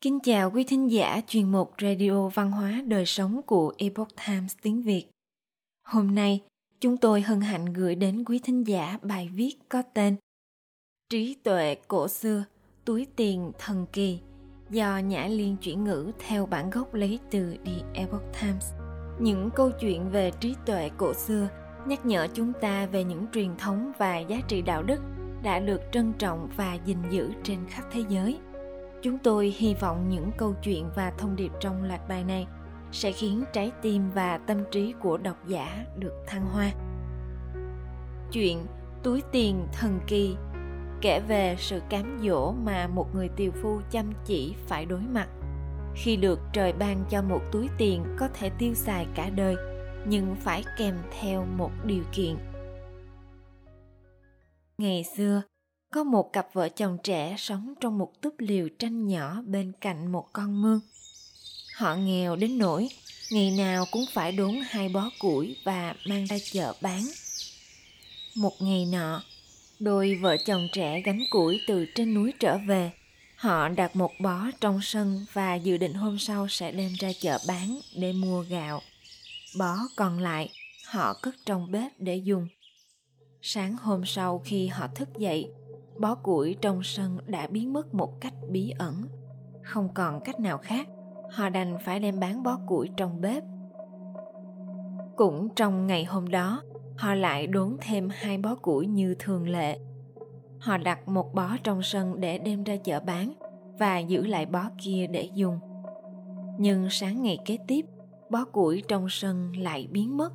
Kính chào quý thính giả chuyên mục Radio Văn hóa Đời Sống của Epoch Times tiếng Việt. Hôm nay, chúng tôi hân hạnh gửi đến quý thính giả bài viết có tên Trí tuệ cổ xưa, túi tiền thần kỳ do Nhã Liên chuyển ngữ theo bản gốc lấy từ The Epoch Times. Những câu chuyện về trí tuệ cổ xưa nhắc nhở chúng ta về những truyền thống và giá trị đạo đức đã được trân trọng và gìn giữ trên khắp thế giới. Chúng tôi hy vọng những câu chuyện và thông điệp trong loạt bài này sẽ khiến trái tim và tâm trí của độc giả được thăng hoa. Chuyện Túi tiền thần kỳ kể về sự cám dỗ mà một người tiều phu chăm chỉ phải đối mặt khi được trời ban cho một túi tiền có thể tiêu xài cả đời, nhưng phải kèm theo một điều kiện ngày xưa có một cặp vợ chồng trẻ sống trong một túp liều tranh nhỏ bên cạnh một con mương. Họ nghèo đến nỗi ngày nào cũng phải đốn hai bó củi và mang ra chợ bán. Một ngày nọ, đôi vợ chồng trẻ gánh củi từ trên núi trở về. Họ đặt một bó trong sân và dự định hôm sau sẽ đem ra chợ bán để mua gạo. Bó còn lại, họ cất trong bếp để dùng. Sáng hôm sau khi họ thức dậy bó củi trong sân đã biến mất một cách bí ẩn. Không còn cách nào khác, họ đành phải đem bán bó củi trong bếp. Cũng trong ngày hôm đó, họ lại đốn thêm hai bó củi như thường lệ. Họ đặt một bó trong sân để đem ra chợ bán và giữ lại bó kia để dùng. Nhưng sáng ngày kế tiếp, bó củi trong sân lại biến mất.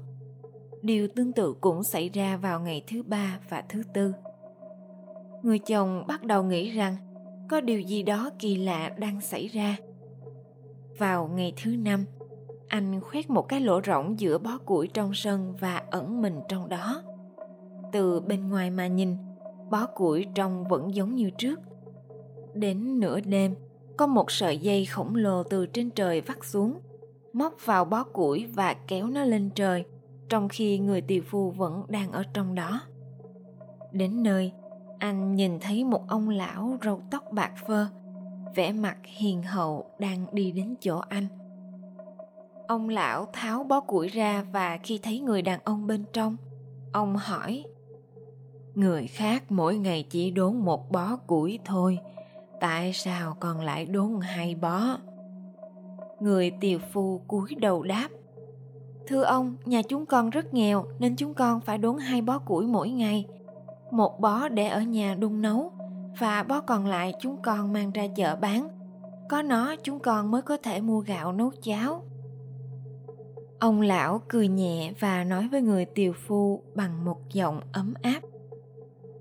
Điều tương tự cũng xảy ra vào ngày thứ ba và thứ tư người chồng bắt đầu nghĩ rằng có điều gì đó kỳ lạ đang xảy ra. Vào ngày thứ năm, anh khoét một cái lỗ rỗng giữa bó củi trong sân và ẩn mình trong đó. Từ bên ngoài mà nhìn, bó củi trong vẫn giống như trước. Đến nửa đêm, có một sợi dây khổng lồ từ trên trời vắt xuống, móc vào bó củi và kéo nó lên trời, trong khi người tỳ phu vẫn đang ở trong đó. Đến nơi anh nhìn thấy một ông lão râu tóc bạc phơ, vẻ mặt hiền hậu đang đi đến chỗ anh. Ông lão tháo bó củi ra và khi thấy người đàn ông bên trong, ông hỏi, người khác mỗi ngày chỉ đốn một bó củi thôi, tại sao còn lại đốn hai bó? Người tiều phu cúi đầu đáp, thưa ông, nhà chúng con rất nghèo nên chúng con phải đốn hai bó củi mỗi ngày một bó để ở nhà đun nấu, và bó còn lại chúng con mang ra chợ bán. Có nó, chúng con mới có thể mua gạo nấu cháo. Ông lão cười nhẹ và nói với người tiều phu bằng một giọng ấm áp.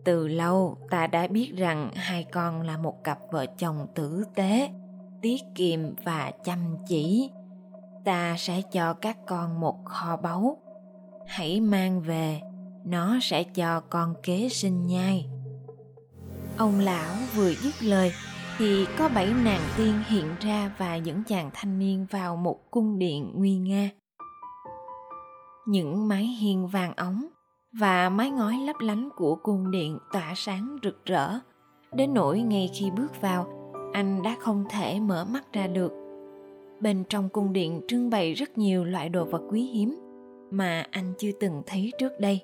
Từ lâu, ta đã biết rằng hai con là một cặp vợ chồng tử tế, tiết kiệm và chăm chỉ. Ta sẽ cho các con một kho báu. Hãy mang về nó sẽ cho con kế sinh nhai. Ông lão vừa dứt lời thì có bảy nàng tiên hiện ra và dẫn chàng thanh niên vào một cung điện nguy nga. Những mái hiên vàng ống và mái ngói lấp lánh của cung điện tỏa sáng rực rỡ. Đến nỗi ngay khi bước vào, anh đã không thể mở mắt ra được. Bên trong cung điện trưng bày rất nhiều loại đồ vật quý hiếm mà anh chưa từng thấy trước đây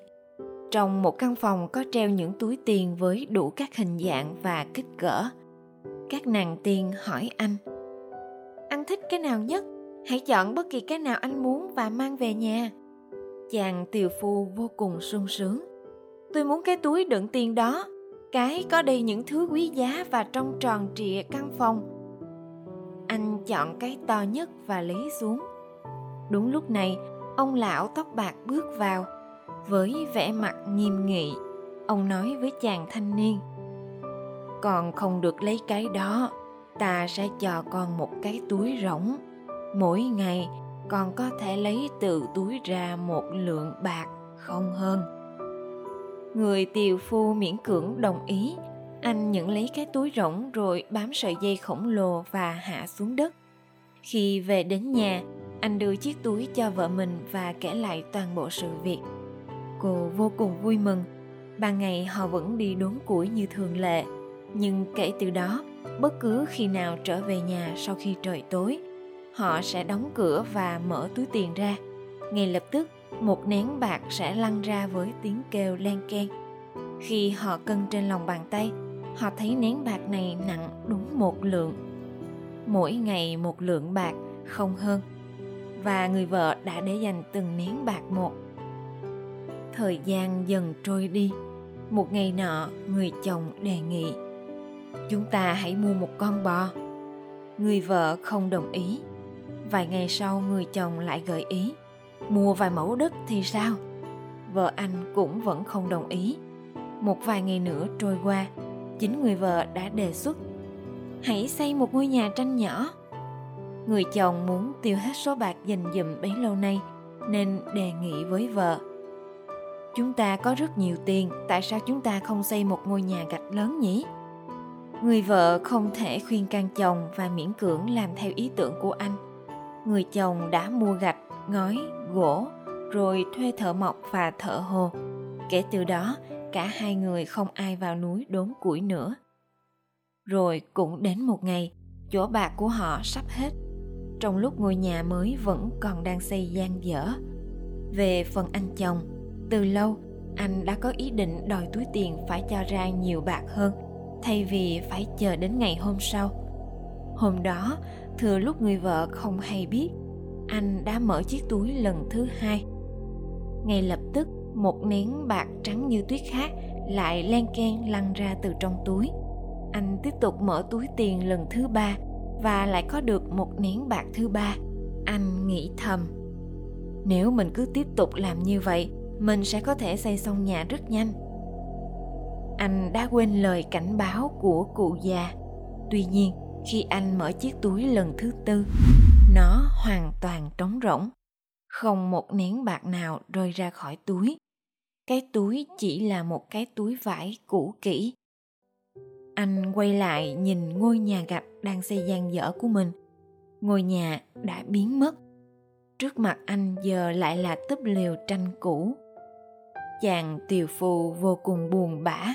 trong một căn phòng có treo những túi tiền với đủ các hình dạng và kích cỡ. Các nàng tiên hỏi anh. Anh thích cái nào nhất? Hãy chọn bất kỳ cái nào anh muốn và mang về nhà. Chàng tiều phu vô cùng sung sướng. Tôi muốn cái túi đựng tiền đó. Cái có đầy những thứ quý giá và trong tròn trịa căn phòng. Anh chọn cái to nhất và lấy xuống. Đúng lúc này, ông lão tóc bạc bước vào với vẻ mặt nghiêm nghị. Ông nói với chàng thanh niên, con không được lấy cái đó, ta sẽ cho con một cái túi rỗng. Mỗi ngày, con có thể lấy từ túi ra một lượng bạc, không hơn. Người tiều phu miễn cưỡng đồng ý. Anh nhận lấy cái túi rỗng rồi bám sợi dây khổng lồ và hạ xuống đất. Khi về đến nhà, anh đưa chiếc túi cho vợ mình và kể lại toàn bộ sự việc cô vô cùng vui mừng. Ban ngày họ vẫn đi đốn củi như thường lệ. Nhưng kể từ đó, bất cứ khi nào trở về nhà sau khi trời tối, họ sẽ đóng cửa và mở túi tiền ra. Ngay lập tức, một nén bạc sẽ lăn ra với tiếng kêu len keng. Khi họ cân trên lòng bàn tay, họ thấy nén bạc này nặng đúng một lượng. Mỗi ngày một lượng bạc không hơn. Và người vợ đã để dành từng nén bạc một thời gian dần trôi đi. Một ngày nọ, người chồng đề nghị, chúng ta hãy mua một con bò. Người vợ không đồng ý. Vài ngày sau, người chồng lại gợi ý, mua vài mẫu đất thì sao? Vợ anh cũng vẫn không đồng ý. Một vài ngày nữa trôi qua, chính người vợ đã đề xuất, hãy xây một ngôi nhà tranh nhỏ. Người chồng muốn tiêu hết số bạc dành dụm bấy lâu nay, nên đề nghị với vợ chúng ta có rất nhiều tiền, tại sao chúng ta không xây một ngôi nhà gạch lớn nhỉ? Người vợ không thể khuyên can chồng và miễn cưỡng làm theo ý tưởng của anh. Người chồng đã mua gạch, ngói, gỗ, rồi thuê thợ mộc và thợ hồ. Kể từ đó, cả hai người không ai vào núi đốn củi nữa. Rồi cũng đến một ngày, chỗ bạc của họ sắp hết. Trong lúc ngôi nhà mới vẫn còn đang xây gian dở. Về phần anh chồng từ lâu, anh đã có ý định đòi túi tiền phải cho ra nhiều bạc hơn, thay vì phải chờ đến ngày hôm sau. Hôm đó, thừa lúc người vợ không hay biết, anh đã mở chiếc túi lần thứ hai. Ngay lập tức, một nén bạc trắng như tuyết khác lại len ken lăn ra từ trong túi. Anh tiếp tục mở túi tiền lần thứ ba và lại có được một nén bạc thứ ba. Anh nghĩ thầm, nếu mình cứ tiếp tục làm như vậy mình sẽ có thể xây xong nhà rất nhanh. Anh đã quên lời cảnh báo của cụ già. Tuy nhiên, khi anh mở chiếc túi lần thứ tư, nó hoàn toàn trống rỗng. Không một nén bạc nào rơi ra khỏi túi. Cái túi chỉ là một cái túi vải cũ kỹ. Anh quay lại nhìn ngôi nhà gạch đang xây gian dở của mình. Ngôi nhà đã biến mất. Trước mặt anh giờ lại là túp lều tranh cũ chàng tiều phù vô cùng buồn bã.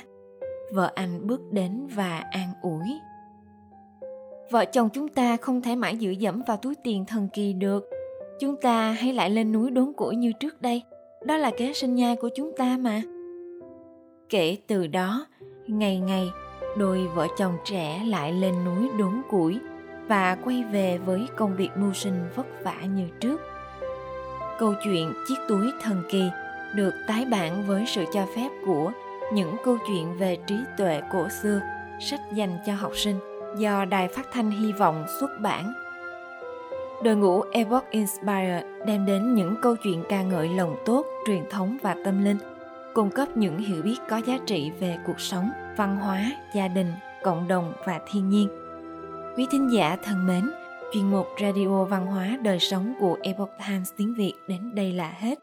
Vợ anh bước đến và an ủi. Vợ chồng chúng ta không thể mãi dựa dẫm vào túi tiền thần kỳ được. Chúng ta hãy lại lên núi đốn củi như trước đây. Đó là kế sinh nhai của chúng ta mà. Kể từ đó, ngày ngày, đôi vợ chồng trẻ lại lên núi đốn củi và quay về với công việc mưu sinh vất vả như trước. Câu chuyện chiếc túi thần kỳ được tái bản với sự cho phép của những câu chuyện về trí tuệ cổ xưa sách dành cho học sinh do Đài Phát thanh Hy vọng xuất bản. Đội ngũ Epoch Inspire đem đến những câu chuyện ca ngợi lòng tốt, truyền thống và tâm linh, cung cấp những hiểu biết có giá trị về cuộc sống, văn hóa, gia đình, cộng đồng và thiên nhiên. Quý thính giả thân mến, chuyên mục Radio Văn hóa Đời Sống của Epoch Times tiếng Việt đến đây là hết.